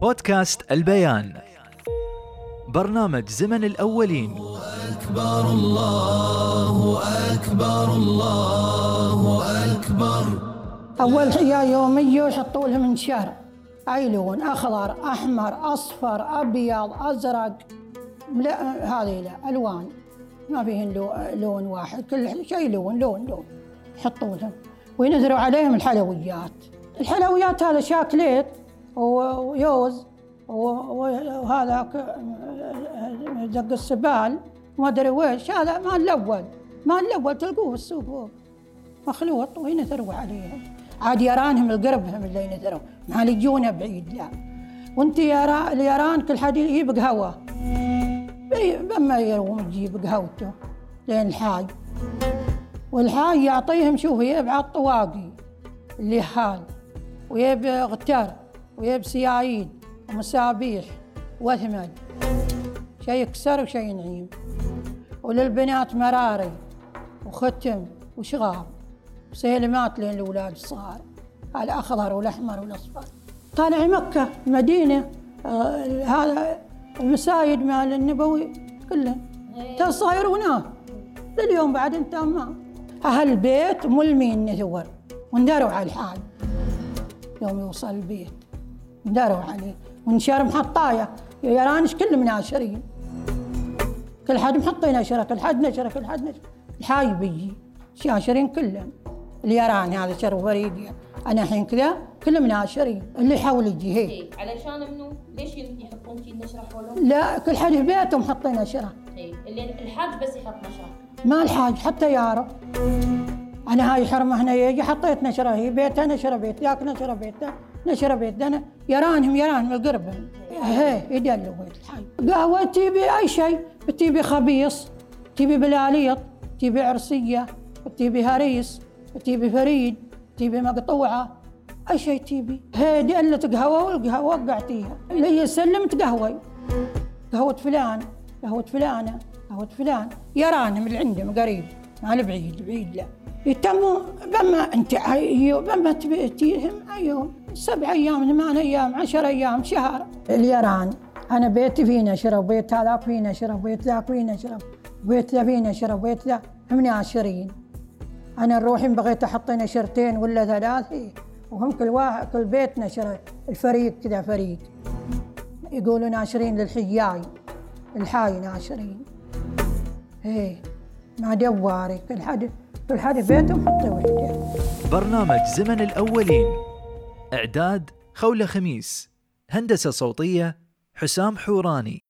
بودكاست البيان. برنامج زمن الأولين. أكبر الله أكبر الله أكبر. أول يا يومية يحطوا لهم انشار أي لون أخضر أحمر أصفر أبيض أزرق. لا هذه لا ألوان. ما فيهن لو- لون واحد كل شيء لون لون لون. يحطوا لهم وينزلوا عليهم الحلويات. الحلويات هذا شاكليت ويوز وهذا دق السبال ما أدري ويش هذا مال الأول مال الأول تلقوه بالسوق مخلوط وينثروا عليهم؟ عاد يرانهم لقربهم اللي ينثروا ما يجونه بعيد لا. وانت يرا اليران كل حد يجيب قهوه بي- بما يروم يجيب قهوته لين الحاج. والحاج يعطيهم شوف يبعض طواقي اللي حال ويب غتر ويب سيايد ومسابيح وثمل شيء يكسر وشيء نعيم. وللبنات مراري وختم وشغاب وسيلمات لين الأولاد الصغار. الأخضر والأحمر والأصفر. طالع مكة المدينة آه هذا المسايد مال النبوي كله. تصيرونه لليوم بعد انت ما. أهل البيت ملمين نثور ونداروا على الحال. يوم يوصل البيت. نداروا عليه. ونشر محطاية يرانش كل مناشرين كل حد محطين نشرة كل حد نشرة كل حد نشرة. الحاج بيجي. شاشرين كلهم. اليران هذا شر فريقي أنا الحين كذا كلهم ناشرين اللي حول إيه، علشان منو؟ ليش يحطون شي نشرة حولهم؟ لا كل حد في بيته محطين نشرة. إيه، اللي الحاج بس يحط نشرة. ما الحاج حتى يعرف أنا هاي حرمة هنا يجي حطيت نشرة. هي بيتها نشرة بيت ذاك نشرة بيته نشره بيت أنا يرانهم يرانهم القربهم هي يدلوا قهوة تبي أي شيء. تبي خبيص تبي بلاليط تبي عرسية تبي هريس تبي فريد تبي مقطوعة. أي شيء تبي هي دلت قهوه والقهوة وقعتيها. اللي سلمت قهوه قهوة فلان قهوة فلانة قهوة فلان. يرانهم اللي عندهم قريب. له بعيد بعيد لا. يتموا بما أنت أيوه بما تبي تجيهم يوم. سبع أيام ثمان أيام عشر أيام شهر. اليران أنا بيتي فيه نشرة وبيت هذاك فيه نشرة وبيت ذاك فيه نشرة وبيت ذا فيه نشرة وبيت ذا. هم ناشرين. أنا نروح إن بغيت أحط نشرتين ولا ثلاث إيه. وهم كل واحد كل بيت نشرة. الفريق كذا فريق. يقولوا ناشرين للحياي. الحاي ناشرين. إيه. مع دواري كل حد كل حد بيته محطي وحده. برنامج زمن الأولين. إعداد خولة خميس. هندسة صوتية حسام حوراني.